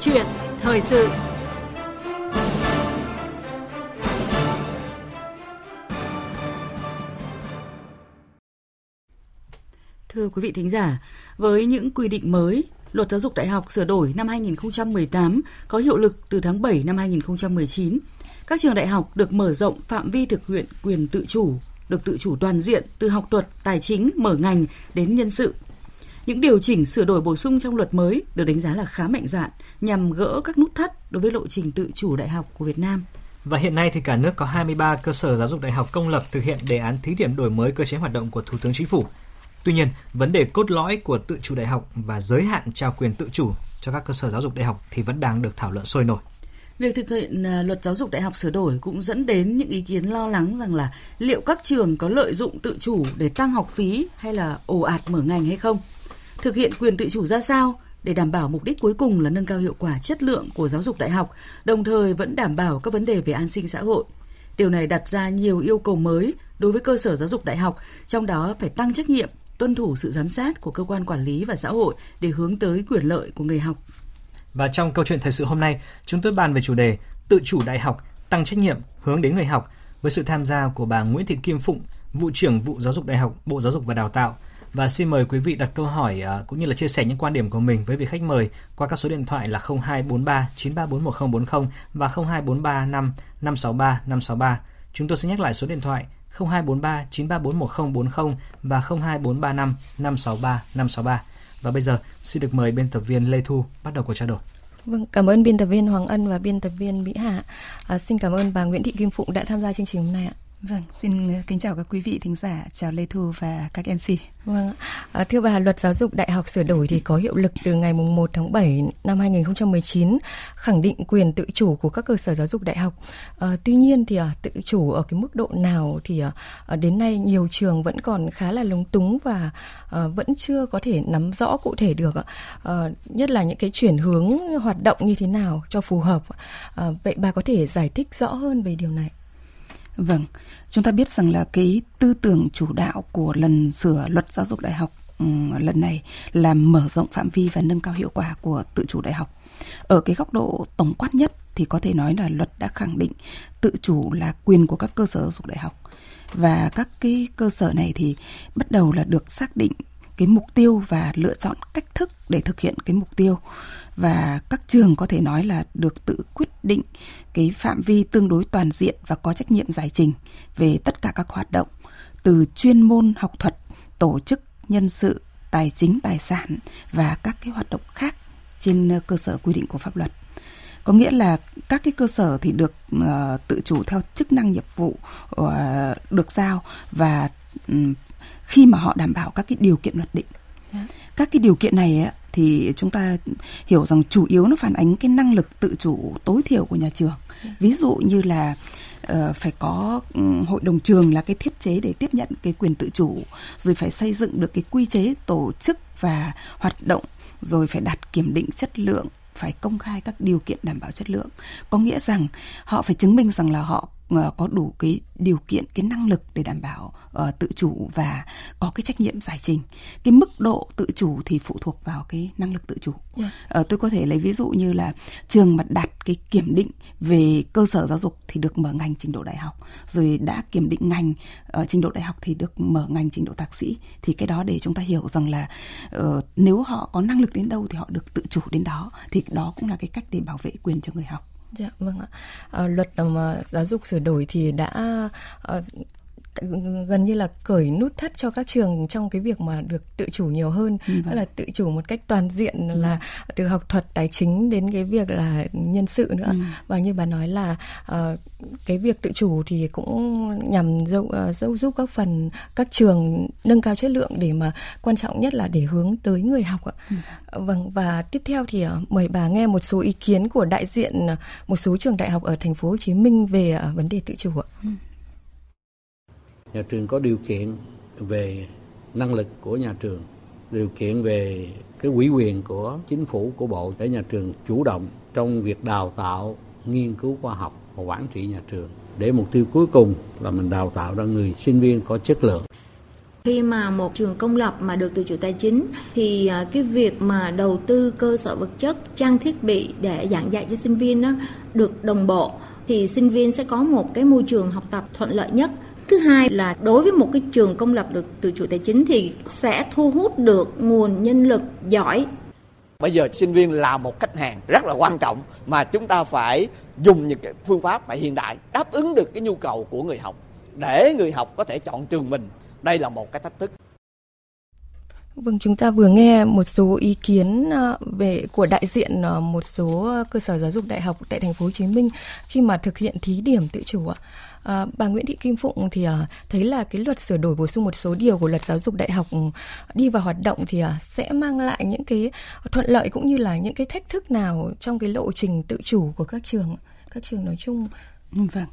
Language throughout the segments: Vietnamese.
chuyện thời sự Thưa quý vị thính giả, với những quy định mới, Luật Giáo dục Đại học sửa đổi năm 2018 có hiệu lực từ tháng 7 năm 2019. Các trường đại học được mở rộng phạm vi thực hiện quyền tự chủ, được tự chủ toàn diện từ học thuật, tài chính, mở ngành đến nhân sự. Những điều chỉnh sửa đổi bổ sung trong luật mới được đánh giá là khá mạnh dạn nhằm gỡ các nút thắt đối với lộ trình tự chủ đại học của Việt Nam. Và hiện nay thì cả nước có 23 cơ sở giáo dục đại học công lập thực hiện đề án thí điểm đổi mới cơ chế hoạt động của Thủ tướng Chính phủ. Tuy nhiên, vấn đề cốt lõi của tự chủ đại học và giới hạn trao quyền tự chủ cho các cơ sở giáo dục đại học thì vẫn đang được thảo luận sôi nổi. Việc thực hiện à, luật giáo dục đại học sửa đổi cũng dẫn đến những ý kiến lo lắng rằng là liệu các trường có lợi dụng tự chủ để tăng học phí hay là ồ ạt mở ngành hay không? Thực hiện quyền tự chủ ra sao để đảm bảo mục đích cuối cùng là nâng cao hiệu quả chất lượng của giáo dục đại học, đồng thời vẫn đảm bảo các vấn đề về an sinh xã hội. Điều này đặt ra nhiều yêu cầu mới đối với cơ sở giáo dục đại học, trong đó phải tăng trách nhiệm, tuân thủ sự giám sát của cơ quan quản lý và xã hội để hướng tới quyền lợi của người học. Và trong câu chuyện thời sự hôm nay, chúng tôi bàn về chủ đề tự chủ đại học, tăng trách nhiệm, hướng đến người học với sự tham gia của bà Nguyễn Thị Kim Phụng, vụ trưởng vụ giáo dục đại học, Bộ Giáo dục và Đào tạo. Và xin mời quý vị đặt câu hỏi à, cũng như là chia sẻ những quan điểm của mình với vị khách mời qua các số điện thoại là 0243 934 1040 và 0243 5 563 563. Chúng tôi sẽ nhắc lại số điện thoại 0243 934 1040 và 02435 563 563. Và bây giờ xin được mời biên tập viên Lê Thu bắt đầu cuộc trao đổi. Vâng, cảm ơn biên tập viên Hoàng Ân và biên tập viên Mỹ Hạ. À, xin cảm ơn bà Nguyễn Thị Kim Phụng đã tham gia chương trình hôm nay ạ. Vâng, xin ờ, kính chào các quý vị thính giả, chào Lê Thu và các MC. Vâng, à, thưa bà, luật giáo dục đại học sửa đổi thì có hiệu lực từ ngày 1 tháng 7 năm 2019, khẳng định quyền tự chủ của các cơ sở giáo dục đại học. À, tuy nhiên thì à, tự chủ ở cái mức độ nào thì à, à đến nay nhiều trường vẫn còn khá là lúng túng và à, vẫn chưa có thể nắm rõ cụ thể được. À, nhất là những cái chuyển hướng hoạt động như thế nào cho phù hợp. À, vậy bà có thể giải thích rõ hơn về điều này? Vâng, chúng ta biết rằng là cái tư tưởng chủ đạo của lần sửa luật giáo dục đại học ừ, lần này là mở rộng phạm vi và nâng cao hiệu quả của tự chủ đại học. Ở cái góc độ tổng quát nhất thì có thể nói là luật đã khẳng định tự chủ là quyền của các cơ sở giáo dục đại học và các cái cơ sở này thì bắt đầu là được xác định cái mục tiêu và lựa chọn cách thức để thực hiện cái mục tiêu và các trường có thể nói là được tự quyết định cái phạm vi tương đối toàn diện và có trách nhiệm giải trình về tất cả các hoạt động từ chuyên môn học thuật, tổ chức, nhân sự, tài chính, tài sản và các cái hoạt động khác trên ờ, cơ sở quy định của pháp luật. Có nghĩa là các cái cơ sở thì được uh, tự chủ theo chức năng nhiệm vụ uh, được giao và um, khi mà họ đảm bảo các cái điều kiện luật định. Yeah. Dạ. Các cái điều kiện này ấy, thì chúng ta hiểu rằng chủ yếu nó phản ánh cái năng lực tự chủ tối thiểu của nhà trường ví dụ như là uh, phải có um, hội đồng trường là cái thiết chế để tiếp nhận cái quyền tự chủ rồi phải xây dựng được cái quy chế tổ chức và hoạt động rồi phải đạt kiểm định chất lượng phải công khai các điều kiện đảm bảo chất lượng có nghĩa rằng họ phải chứng minh rằng là họ có đủ cái điều kiện cái năng lực để đảm bảo uh, tự chủ và có cái trách nhiệm giải trình cái mức độ tự chủ thì phụ thuộc vào cái năng lực tự chủ yeah. Dạ. uh, tôi có thể lấy ví dụ như là trường mà đạt cái kiểm định về cơ sở giáo dục thì được mở ngành trình độ đại học rồi đã kiểm định ngành uh, trình độ đại học thì được mở ngành trình độ thạc sĩ thì cái đó để chúng ta hiểu rằng là uh, nếu họ có năng lực đến đâu thì họ được tự chủ đến đó thì đó cũng là cái cách để bảo vệ quyền cho người học Dạ vâng ạ. À, luật um, giáo dục sửa đổi thì đã uh, gần như là cởi nút thắt cho các trường trong cái việc mà được tự chủ nhiều hơn ừ, là tự chủ một cách toàn diện ừ. là từ học thuật tài chính đến cái việc là nhân sự nữa ừ. và như bà nói là uh, cái việc tự chủ thì cũng nhằm dâu, uh, dâu giúp các phần các trường nâng cao chất lượng để mà quan trọng nhất là để hướng tới người học ạ ừ. vâng và tiếp theo thì uh, mời bà nghe một số ý kiến của đại diện uh, một số trường đại học ở thành phố Hồ Chí Minh về uh, vấn đề tự chủ ạ ừ nhà trường có điều kiện về năng lực của nhà trường, điều kiện về cái ủy quyền của chính phủ, của bộ để nhà trường chủ động trong việc đào tạo, nghiên cứu khoa học và quản trị nhà trường. Để mục tiêu cuối cùng là mình đào tạo ra người sinh viên có chất lượng. Khi mà một trường công lập mà được tự chủ tài chính, thì à, cái việc mà đầu tư cơ sở vật chất, trang thiết bị để giảng dạy cho sinh viên đó được đồng bộ, thì sinh viên sẽ có một cái môi trường học tập thuận lợi nhất thứ hai là đối với một cái trường công lập được tự chủ tài chính thì sẽ thu hút được nguồn nhân lực giỏi Bây giờ sinh viên là một khách hàng rất là quan trọng mà chúng ta phải dùng những cái phương pháp phải hiện đại đáp ứng được cái nhu cầu của người học để người học có thể chọn trường mình. Đây là một cái thách thức. Vâng, chúng ta vừa nghe một số ý kiến ờ, về của đại diện ờ, một số cơ sở giáo dục đại học tại thành phố Hồ Chí Minh khi mà thực hiện thí điểm tự chủ ạ. À, bà Nguyễn Thị Kim Phụng thì à, thấy là cái luật sửa đổi bổ sung một số điều của luật giáo dục đại học ừ, đi vào hoạt động thì à, sẽ mang lại những cái thuận lợi cũng như là những cái thách thức nào trong cái lộ trình tự chủ của các trường các trường nói chung. Ừ, vâng,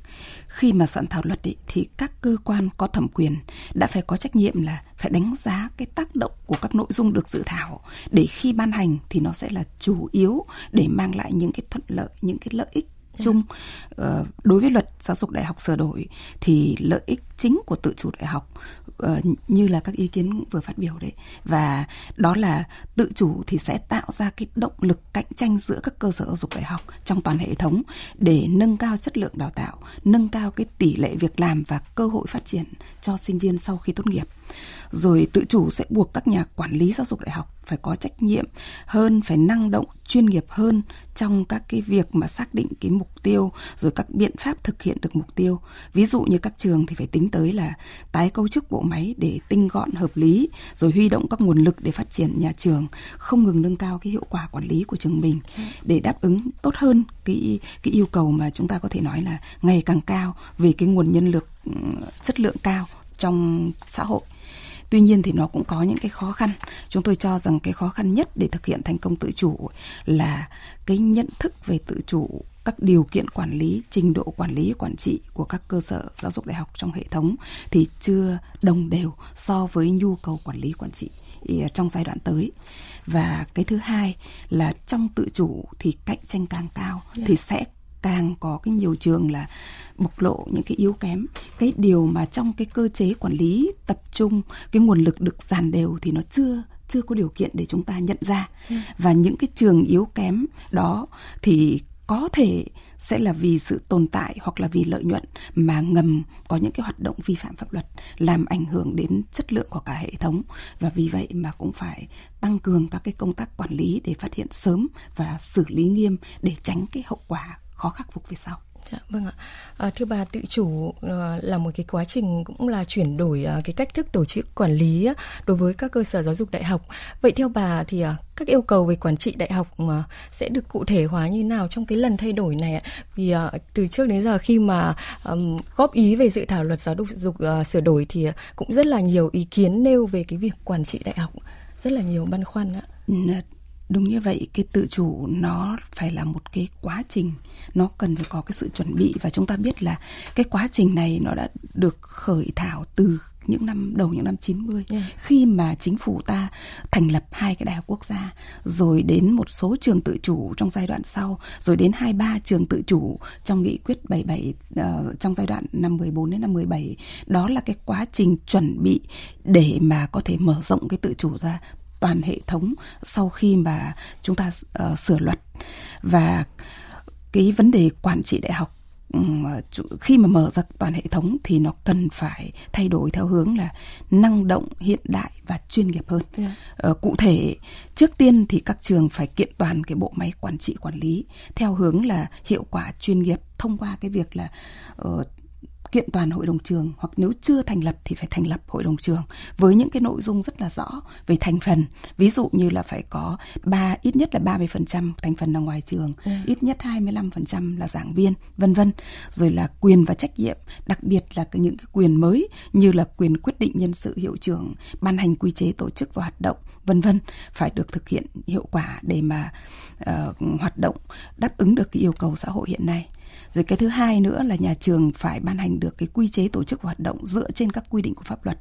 khi mà soạn thảo luật ý, thì các cơ quan có thẩm quyền đã phải có trách nhiệm là phải đánh giá cái tác động của các nội dung được dự thảo để khi ban hành thì nó sẽ là chủ yếu để mang lại những cái thuận lợi, những cái lợi ích chung uh, đối với luật giáo dục đại học sửa đổi thì lợi ích chính của tự chủ đại học ờ, như là các ý kiến vừa phát biểu đấy. Và đó là tự chủ thì sẽ tạo ra cái động lực cạnh tranh giữa các cơ sở giáo dục đại học trong toàn hệ thống để nâng cao chất lượng đào tạo nâng cao cái tỷ lệ việc làm và cơ hội phát triển cho sinh viên sau khi tốt nghiệp. Rồi tự chủ sẽ buộc các nhà quản lý giáo dục đại học phải có trách nhiệm hơn phải năng động chuyên nghiệp hơn trong các cái việc mà xác định cái mục tiêu rồi các biện pháp thực hiện được mục tiêu. Ví dụ như các trường thì phải tính tới là tái cấu trúc bộ máy để tinh gọn hợp lý rồi huy động các nguồn lực để phát triển nhà trường không ngừng nâng cao cái hiệu quả quản lý của trường mình để đáp ứng tốt hơn cái cái yêu cầu mà chúng ta có thể nói là ngày càng cao về cái nguồn nhân lực ừ, chất lượng cao trong xã hội Tuy nhiên thì nó cũng có những cái khó khăn. Chúng tôi cho rằng cái khó khăn nhất để thực hiện thành công tự chủ là cái nhận thức về tự chủ các điều kiện quản lý, trình độ quản lý, quản trị của các cơ sở giáo dục đại học trong hệ thống thì chưa đồng đều so với nhu cầu quản lý quản trị trong giai đoạn tới. Và cái thứ hai là trong tự chủ thì cạnh tranh càng cao yeah. Dạ. thì sẽ càng có cái nhiều trường là bộc lộ những cái yếu kém. Cái điều mà trong cái cơ chế quản lý tập trung cái nguồn lực được dàn đều thì nó chưa chưa có điều kiện để chúng ta nhận ra. Ừ. và những cái trường yếu kém đó thì có thể sẽ là vì sự tồn tại hoặc là vì lợi nhuận mà ngầm có những cái hoạt động vi phạm pháp luật làm ảnh hưởng đến chất lượng của cả hệ thống. Và vì vậy mà cũng phải tăng cường các cái công tác quản lý để phát hiện sớm và xử lý nghiêm để tránh cái hậu quả khó khắc phục về sau. Dạ vâng ạ. À, thưa bà tự chủ à, là một cái quá trình cũng là chuyển đổi à, cái cách thức tổ chức quản lý á, đối với các cơ sở giáo dục đại học. Vậy theo bà thì à, các yêu cầu về quản trị đại học à, sẽ được cụ thể hóa như nào trong cái lần thay đổi này ạ? Vì à, từ trước đến giờ khi mà um, góp ý về dự thảo luật giáo dục uh, sửa đổi thì cũng rất là nhiều ý kiến nêu về cái việc quản trị đại học rất là nhiều băn khoăn ạ. Đúng như vậy cái tự chủ nó phải là một cái quá trình. Nó cần phải có cái sự chuẩn bị và chúng ta biết là cái quá trình này nó đã được khởi thảo từ những năm đầu những năm 90 yeah. khi mà chính phủ ta thành lập hai cái đại học quốc gia rồi đến một số trường tự chủ trong giai đoạn sau rồi đến hai ba trường tự chủ trong nghị quyết 77 uh, trong giai đoạn năm 14 đến năm 17 đó là cái quá trình chuẩn bị để mà có thể mở rộng cái tự chủ ra toàn hệ thống sau khi mà chúng ta uh, sửa luật và cái vấn đề quản trị đại học khi mà mở ra toàn hệ thống thì nó cần phải thay đổi theo hướng là năng động hiện đại và chuyên nghiệp hơn yeah. Dạ. uh, cụ thể trước tiên thì các trường phải kiện toàn cái bộ máy quản trị quản lý theo hướng là hiệu quả chuyên nghiệp thông qua cái việc là uh, kiện toàn hội đồng trường hoặc nếu chưa thành lập thì phải thành lập hội đồng trường với những cái nội dung rất là rõ về thành phần. Ví dụ như là phải có ba ít nhất là 30% thành phần là ngoài trường ừ. ít nhất 25% là giảng viên vân vân. Rồi là quyền và trách nhiệm đặc biệt là những cái quyền mới như là quyền quyết định nhân sự hiệu trưởng ban hành quy chế tổ chức và hoạt động vân vân phải được thực hiện hiệu quả để mà uh, hoạt động đáp ứng được cái yêu cầu xã hội hiện nay rồi cái thứ hai nữa là nhà trường phải ban hành được cái quy chế tổ chức hoạt động dựa trên các quy định của pháp luật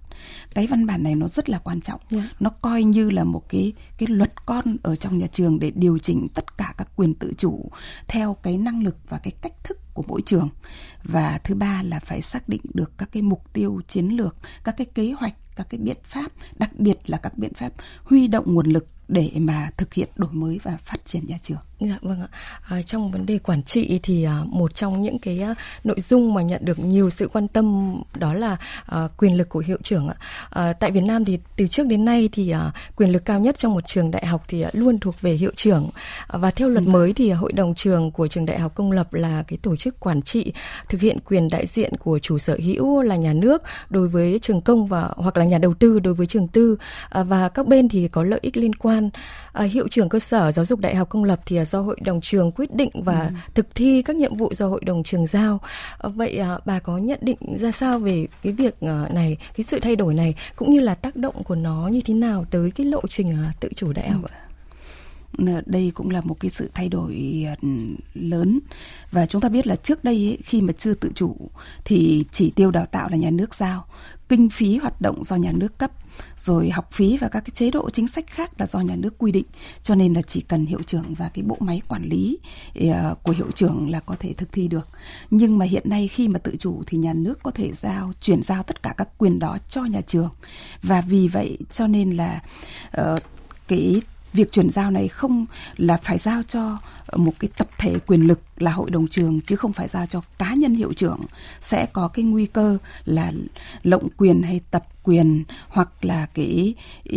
cái văn bản này nó rất là quan trọng yeah. Dạ. nó coi như là một cái cái luật con ở trong nhà trường để điều chỉnh tất cả các quyền tự chủ theo cái năng lực và cái cách thức của mỗi trường và thứ ba là phải xác định được các cái mục tiêu chiến lược các cái kế hoạch các cái biện pháp, đặc biệt là các biện pháp huy động nguồn lực để mà thực hiện đổi mới và phát triển nhà trường. Dạ vâng ạ. À, trong vấn đề quản trị thì à, một trong những cái à, nội dung mà nhận được nhiều sự quan tâm đó là à, quyền lực của hiệu trưởng ạ. À, tại Việt Nam thì từ trước đến nay thì à, quyền lực cao nhất trong một trường đại học thì à, luôn thuộc về hiệu trưởng. À, và theo luật mới thì hội đồng trường của trường đại học công lập là cái tổ chức quản trị thực hiện quyền đại diện của chủ sở hữu là nhà nước đối với trường công và hoặc là nhà đầu tư đối với trường tư à, và các bên thì có lợi ích liên quan. À, hiệu trưởng cơ sở giáo dục đại học công lập thì do hội đồng trường quyết định và ừ. thực thi các nhiệm vụ do hội đồng trường giao. À, vậy à, bà có nhận định ra sao về cái việc à, này, cái sự thay đổi này cũng như là tác động của nó như thế nào tới cái lộ trình à, tự chủ đại học ạ? Ờ, đây cũng là một cái sự thay đổi ờ, lớn. Và chúng ta biết là trước đây ấy, khi mà chưa tự chủ thì chỉ tiêu đào tạo là nhà nước giao kinh phí hoạt động do nhà nước cấp rồi học phí và các cái chế độ chính sách khác là do nhà nước quy định. Cho nên là chỉ cần hiệu trưởng và cái bộ máy quản lý ờ, của hiệu trưởng là có thể thực thi được. Nhưng mà hiện nay khi mà tự chủ thì nhà nước có thể giao chuyển giao tất cả các quyền đó cho nhà trường. Và vì vậy cho nên là uh, cái việc chuyển giao này không là phải giao cho một cái tập thể quyền lực là hội đồng trường, chứ không phải giao cho cá nhân hiệu trưởng. Sẽ có cái nguy cơ là lộng quyền hay tập quyền hoặc là cái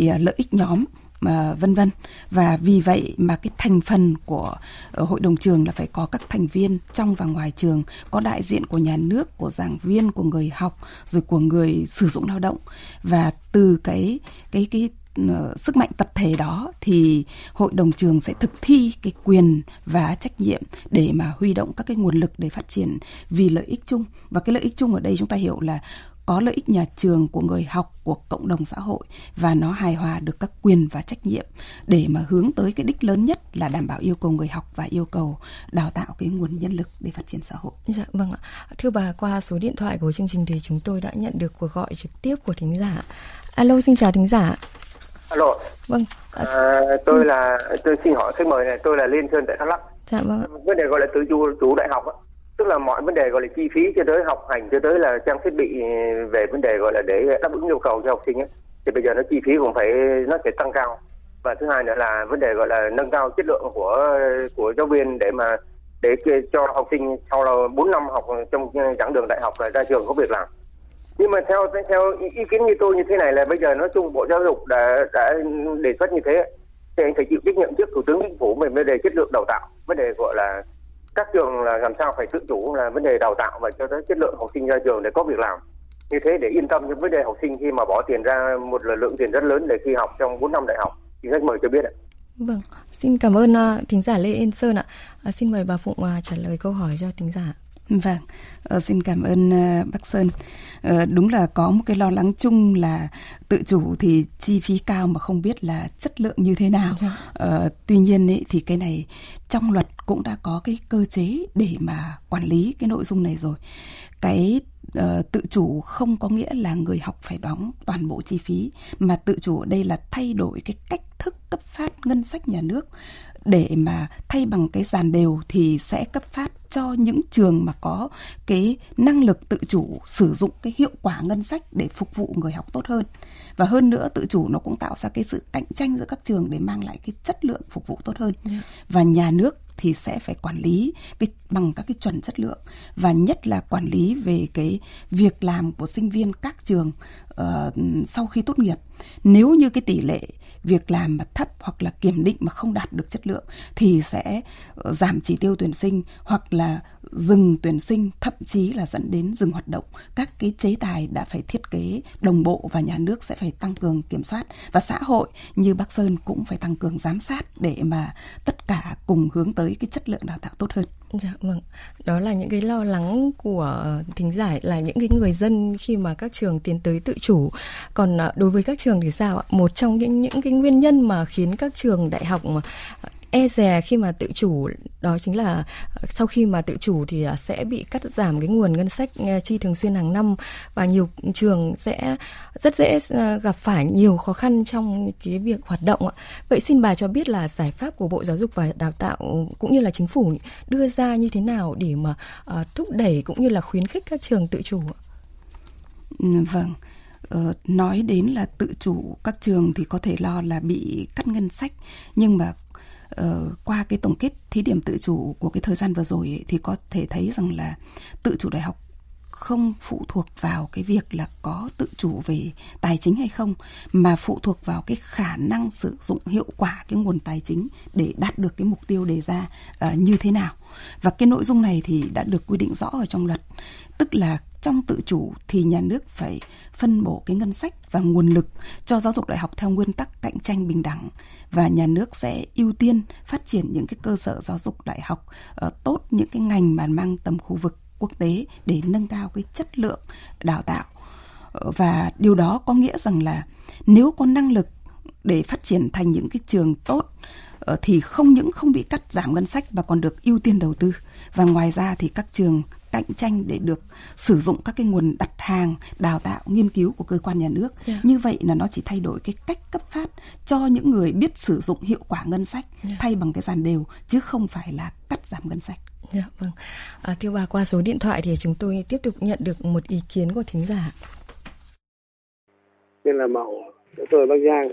à, lợi ích nhóm mà vân vân. Và vì vậy mà cái thành phần của ờ, hội đồng trường là phải có các thành viên trong và ngoài trường, có đại diện của nhà nước, của giảng viên, của người học, rồi của người sử dụng lao động. Và từ cái cái cái Ờ, sức mạnh tập thể đó thì hội đồng trường sẽ thực thi cái quyền và trách nhiệm để mà huy động các cái nguồn lực để phát triển vì lợi ích chung và cái lợi ích chung ở đây chúng ta hiểu là có lợi ích nhà trường, của người học, của cộng đồng xã hội và nó hài hòa được các quyền và trách nhiệm để mà hướng tới cái đích lớn nhất là đảm bảo yêu cầu người học và yêu cầu đào tạo cái nguồn nhân lực để phát triển xã hội. Dạ vâng ạ. Thưa bà, qua số điện thoại của chương trình thì chúng tôi đã nhận được cuộc gọi trực tiếp của thính giả. Alo, xin chào thính giả. Alo. Vâng. À, tôi là tôi xin hỏi khách mời này, tôi là Liên Sơn tại Đắk Lắk. Dạ vâng. Vấn đề gọi là tự chủ chủ đại học á, tức là mọi vấn đề gọi là chi phí cho tới học hành cho tới là trang thiết bị về vấn đề gọi là để đáp ứng yêu cầu cho học sinh ấy thì bây giờ nó chi phí cũng phải nó sẽ tăng cao và thứ hai nữa là vấn đề gọi là nâng cao chất lượng của của giáo viên để mà để cho học sinh sau là 4 năm học trong chặng đường đại học là ra trường có việc làm nhưng mà theo theo ý kiến như tôi như thế này là bây giờ nói chung bộ giáo dục đã đã đề xuất như thế thì anh phải chịu trách nhiệm trước thủ tướng chính phủ về vấn đề chất lượng đào tạo vấn đề gọi là các trường là làm sao phải tự chủ là vấn đề đào tạo và cho tới chất lượng học sinh ra trường để có việc làm như thế để yên tâm cho vấn đề học sinh khi mà bỏ tiền ra một lượng tiền rất lớn để khi học trong 4 năm đại học thì khách mời cho biết ạ. Vâng, xin cảm ơn uh, thính giả Lê Yên Sơn ạ. uh, xin mời bà Phụng uh, trả lời câu hỏi cho thính giả. Vâng, uh, xin cảm ơn uh, bác Sơn. Uh, đúng là có một cái lo lắng chung là tự chủ thì chi phí cao mà không biết là chất lượng như thế nào. Uh, tuy nhiên ấy, thì cái này trong luật cũng đã có cái cơ chế để mà quản lý cái nội dung này rồi. Cái uh, tự chủ không có nghĩa là người học phải đóng toàn bộ chi phí mà tự chủ ở đây là thay đổi cái cách thức cấp phát ngân sách nhà nước để mà thay bằng cái dàn đều thì sẽ cấp phát cho những trường mà có cái năng lực tự chủ sử dụng cái hiệu quả ngân sách để phục vụ người học tốt hơn và hơn nữa tự chủ nó cũng tạo ra cái sự cạnh tranh giữa các trường để mang lại cái chất lượng phục vụ tốt hơn yeah. Dạ. và nhà nước thì sẽ phải quản lý cái bằng các cái chuẩn chất lượng và nhất là quản lý về cái việc làm của sinh viên các trường uh, sau khi tốt nghiệp nếu như cái tỷ lệ việc làm mà thấp hoặc là kiểm định mà không đạt được chất lượng thì sẽ ờ, giảm chỉ tiêu tuyển sinh hoặc là dừng tuyển sinh, thậm chí là dẫn đến dừng hoạt động các cái chế tài đã phải thiết kế đồng bộ và nhà nước sẽ phải tăng cường kiểm soát và xã hội như Bắc Sơn cũng phải tăng cường giám sát để mà tất cả cùng hướng tới cái chất lượng đào tạo tốt hơn. Dạ vâng. Đó là những cái lo lắng của ờ, thính giả, là những cái người dân khi mà các trường tiến tới tự chủ. Còn ờ, đối với các trường thì sao ạ? Một trong những những cái nguyên nhân mà khiến các trường đại học mà e dè khi mà tự chủ đó chính là ờ, sau khi mà tự chủ thì ờ, sẽ bị cắt giảm cái nguồn ngân sách ờ, chi thường xuyên hàng năm và nhiều trường sẽ rất dễ gặp phải nhiều khó khăn trong cái việc hoạt động ạ. Vậy xin bà cho biết là giải pháp của Bộ Giáo dục và Đào tạo cũng như là chính phủ đưa ra như thế nào để mà thúc đẩy cũng như là khuyến khích các trường tự chủ ạ? Ừ, vâng Ờ, nói đến là tự chủ các trường thì có thể lo là bị cắt ngân sách nhưng mà uh, qua cái tổng kết thí điểm tự chủ của cái thời gian vừa rồi ấy, thì có thể thấy rằng là tự chủ đại học không phụ thuộc vào cái việc là có tự chủ về tài chính hay không mà phụ thuộc vào cái khả năng sử dụng hiệu quả cái nguồn tài chính để đạt được cái mục tiêu đề ra uh, như thế nào. Và cái nội dung này thì đã được quy định rõ ở trong luật tức là trong tự chủ thì nhà nước phải phân bổ cái ngân sách và nguồn lực cho giáo dục đại học theo nguyên tắc cạnh tranh bình đẳng. Và nhà nước sẽ ưu tiên phát triển những cái cơ sở giáo dục đại học uh, tốt những cái ngành mà mang tầm khu vực quốc tế để nâng cao cái chất lượng đào tạo. Ờ, và điều đó có nghĩa rằng là nếu có năng lực để phát triển thành những cái trường tốt ờ, thì không những không bị cắt giảm ngân sách mà còn được ưu tiên đầu tư. Và ngoài ra thì các trường cạnh tranh để được sử dụng các cái nguồn đặt hàng đào tạo nghiên cứu của cơ quan nhà nước yeah. Như vậy là nó chỉ thay đổi cái cách cấp phát cho những người biết sử dụng hiệu quả ngân sách yeah. Thay bằng cái dàn đều chứ không phải là cắt giảm ngân sách Dạ vâng. À, thưa bà qua số điện thoại thì chúng tôi tiếp tục nhận được một ý kiến của thính giả. Tên là Mậu, tôi Bắc Giang.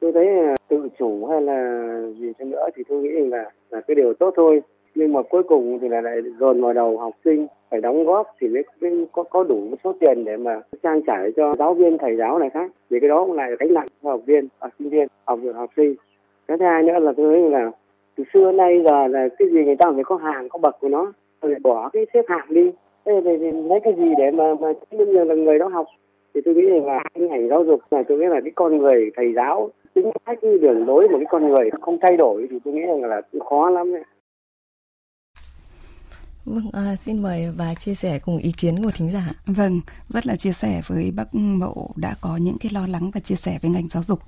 Tôi thấy tự chủ hay là gì cho nữa thì tôi nghĩ là là cái điều tốt thôi. Nhưng mà cuối cùng thì là lại dồn vào đầu học sinh phải đóng góp thì mới, mới có có đủ số tiền để mà trang trải cho giáo viên thầy giáo này khác. Vì cái đó cũng lại gánh nặng cho học viên học sinh viên học học sinh. Cái thứ hai nữa là tôi thấy là từ xưa nay giờ là cái gì người ta phải có hàng có bậc của nó. Rồi bỏ cái xếp hạng đi. Thế thì, thì lấy cái gì để mà mà chứng minh là người đó học? Thì tôi nghĩ là cái ngành giáo dục này tôi nghĩ là cái con người thầy giáo tính cách đường lối một cái con người không thay đổi thì tôi nghĩ rằng là cũng khó lắm đấy. Vâng, à, xin mời bà chia sẻ cùng ý kiến của thính giả. Vâng, rất là chia sẻ với bác Mậu đã có những cái lo lắng và chia sẻ với ngành giáo dục.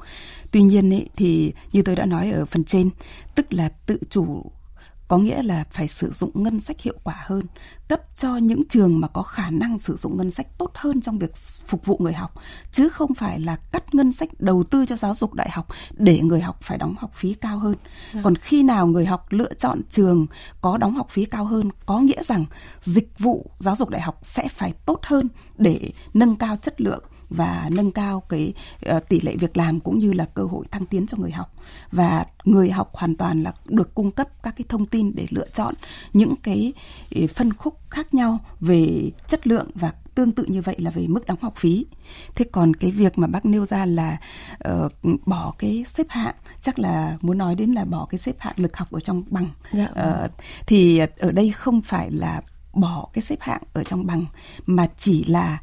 Tuy nhiên ý, thì như tôi đã nói ở phần trên, tức là tự chủ có nghĩa là phải sử dụng ngân sách hiệu quả hơn, cấp cho những trường mà có khả năng sử dụng ngân sách tốt hơn trong việc phục vụ người học, chứ không phải là cắt ngân sách đầu tư cho giáo dục đại học để người học phải đóng học phí cao hơn. À. Còn khi nào người học lựa chọn trường có đóng học phí cao hơn, có nghĩa rằng dịch vụ giáo dục đại học sẽ phải tốt hơn để nâng cao chất lượng và nâng cao cái uh, tỷ lệ việc làm cũng như là cơ hội thăng tiến cho người học và người học hoàn toàn là được cung cấp các cái thông tin để lựa chọn những cái ờ, phân khúc khác nhau về chất lượng và tương tự như vậy là về mức đóng học phí. Thế còn cái việc mà bác nêu ra là uh, bỏ cái xếp hạng chắc là muốn nói đến là bỏ cái xếp hạng lực học ở trong bằng. Dạ. Uh, thì ở đây không phải là bỏ cái xếp hạng ở trong bằng mà chỉ là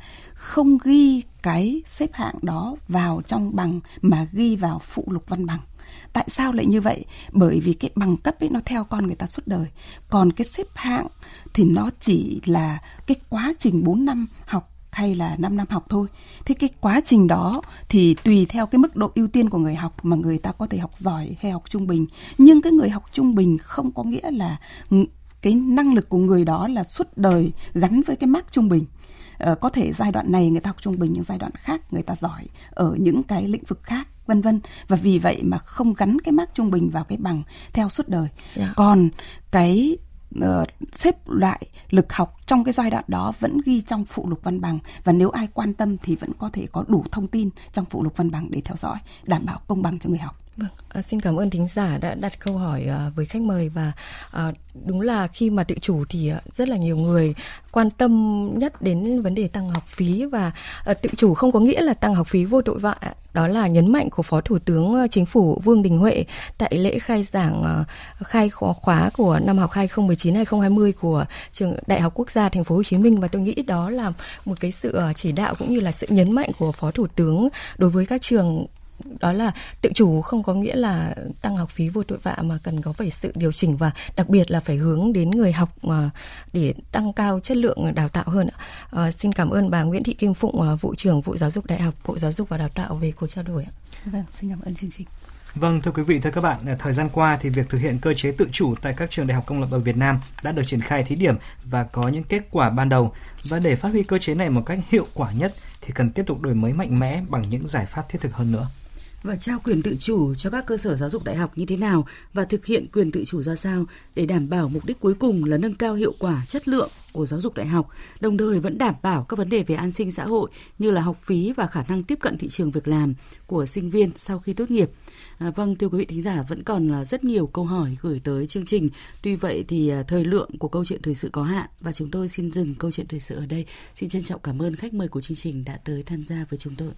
không ghi cái xếp hạng đó vào trong bằng mà ghi vào phụ lục văn bằng tại sao lại như vậy bởi vì cái bằng cấp ấy nó theo con người ta suốt đời còn cái xếp hạng thì nó chỉ là cái quá trình 4 năm học hay là 5 năm học thôi. Thế cái quá trình đó thì tùy theo cái mức độ ưu tiên của người học mà người ta có thể học giỏi hay học trung bình. Nhưng cái người học trung bình không có nghĩa là cái năng lực của người đó là suốt đời gắn với cái mác trung bình có thể giai đoạn này người ta học trung bình nhưng giai đoạn khác người ta giỏi ở những cái lĩnh vực khác vân vân và vì vậy mà không gắn cái mác trung bình vào cái bằng theo suốt đời yeah. Dạ. còn cái uh, xếp loại lực học trong cái giai đoạn đó vẫn ghi trong phụ lục văn bằng và nếu ai quan tâm thì vẫn có thể có đủ thông tin trong phụ lục văn bằng để theo dõi đảm bảo công bằng cho người học Vâng, à, xin cảm ơn thính giả đã đặt câu hỏi à, với khách mời và à, đúng là khi mà tự chủ thì à, rất là nhiều người quan tâm nhất đến vấn đề tăng học phí và à, tự chủ không có nghĩa là tăng học phí vô tội vạ. Đó là nhấn mạnh của Phó Thủ tướng à, Chính phủ Vương Đình Huệ tại lễ khai giảng à, khai khóa của năm học 2019-2020 của trường Đại học Quốc gia Thành phố Hồ Chí Minh và tôi nghĩ đó là một cái sự à, chỉ đạo cũng như là sự nhấn mạnh của Phó Thủ tướng đối với các trường đó là tự chủ không có nghĩa là tăng học phí vô tội vạ mà cần có phải sự điều chỉnh và đặc biệt là phải hướng đến người học mà để tăng cao chất lượng đào tạo hơn. À, xin cảm ơn bà Nguyễn Thị Kim Phụng, ờ, vụ trưởng vụ giáo dục đại học Bộ Giáo dục và Đào tạo về cuộc trao đổi. Vâng, xin cảm ơn chương trình. Vâng, thưa quý vị, thưa các bạn, thời gian qua thì việc thực hiện cơ chế tự chủ tại các trường đại học công lập ở Việt Nam đã được triển khai thí điểm và có những kết quả ban đầu. Và để phát huy cơ chế này một cách hiệu quả nhất thì cần tiếp tục đổi mới mạnh mẽ bằng những giải pháp thiết thực hơn nữa và trao quyền tự chủ cho các cơ sở giáo dục đại học như thế nào và thực hiện quyền tự chủ ra sao để đảm bảo mục đích cuối cùng là nâng cao hiệu quả chất lượng của giáo dục đại học, đồng thời vẫn đảm bảo các vấn đề về an sinh xã hội như là học phí và khả năng tiếp cận thị trường việc làm của sinh viên sau khi tốt nghiệp. À, vâng, thưa quý vị thính giả, vẫn còn là rất nhiều câu hỏi gửi tới chương trình. Tuy vậy thì à, thời lượng của câu chuyện thời sự có hạn và chúng tôi xin dừng câu chuyện thời sự ở đây. Xin trân trọng cảm ơn khách mời của chương trình đã tới tham gia với chúng tôi.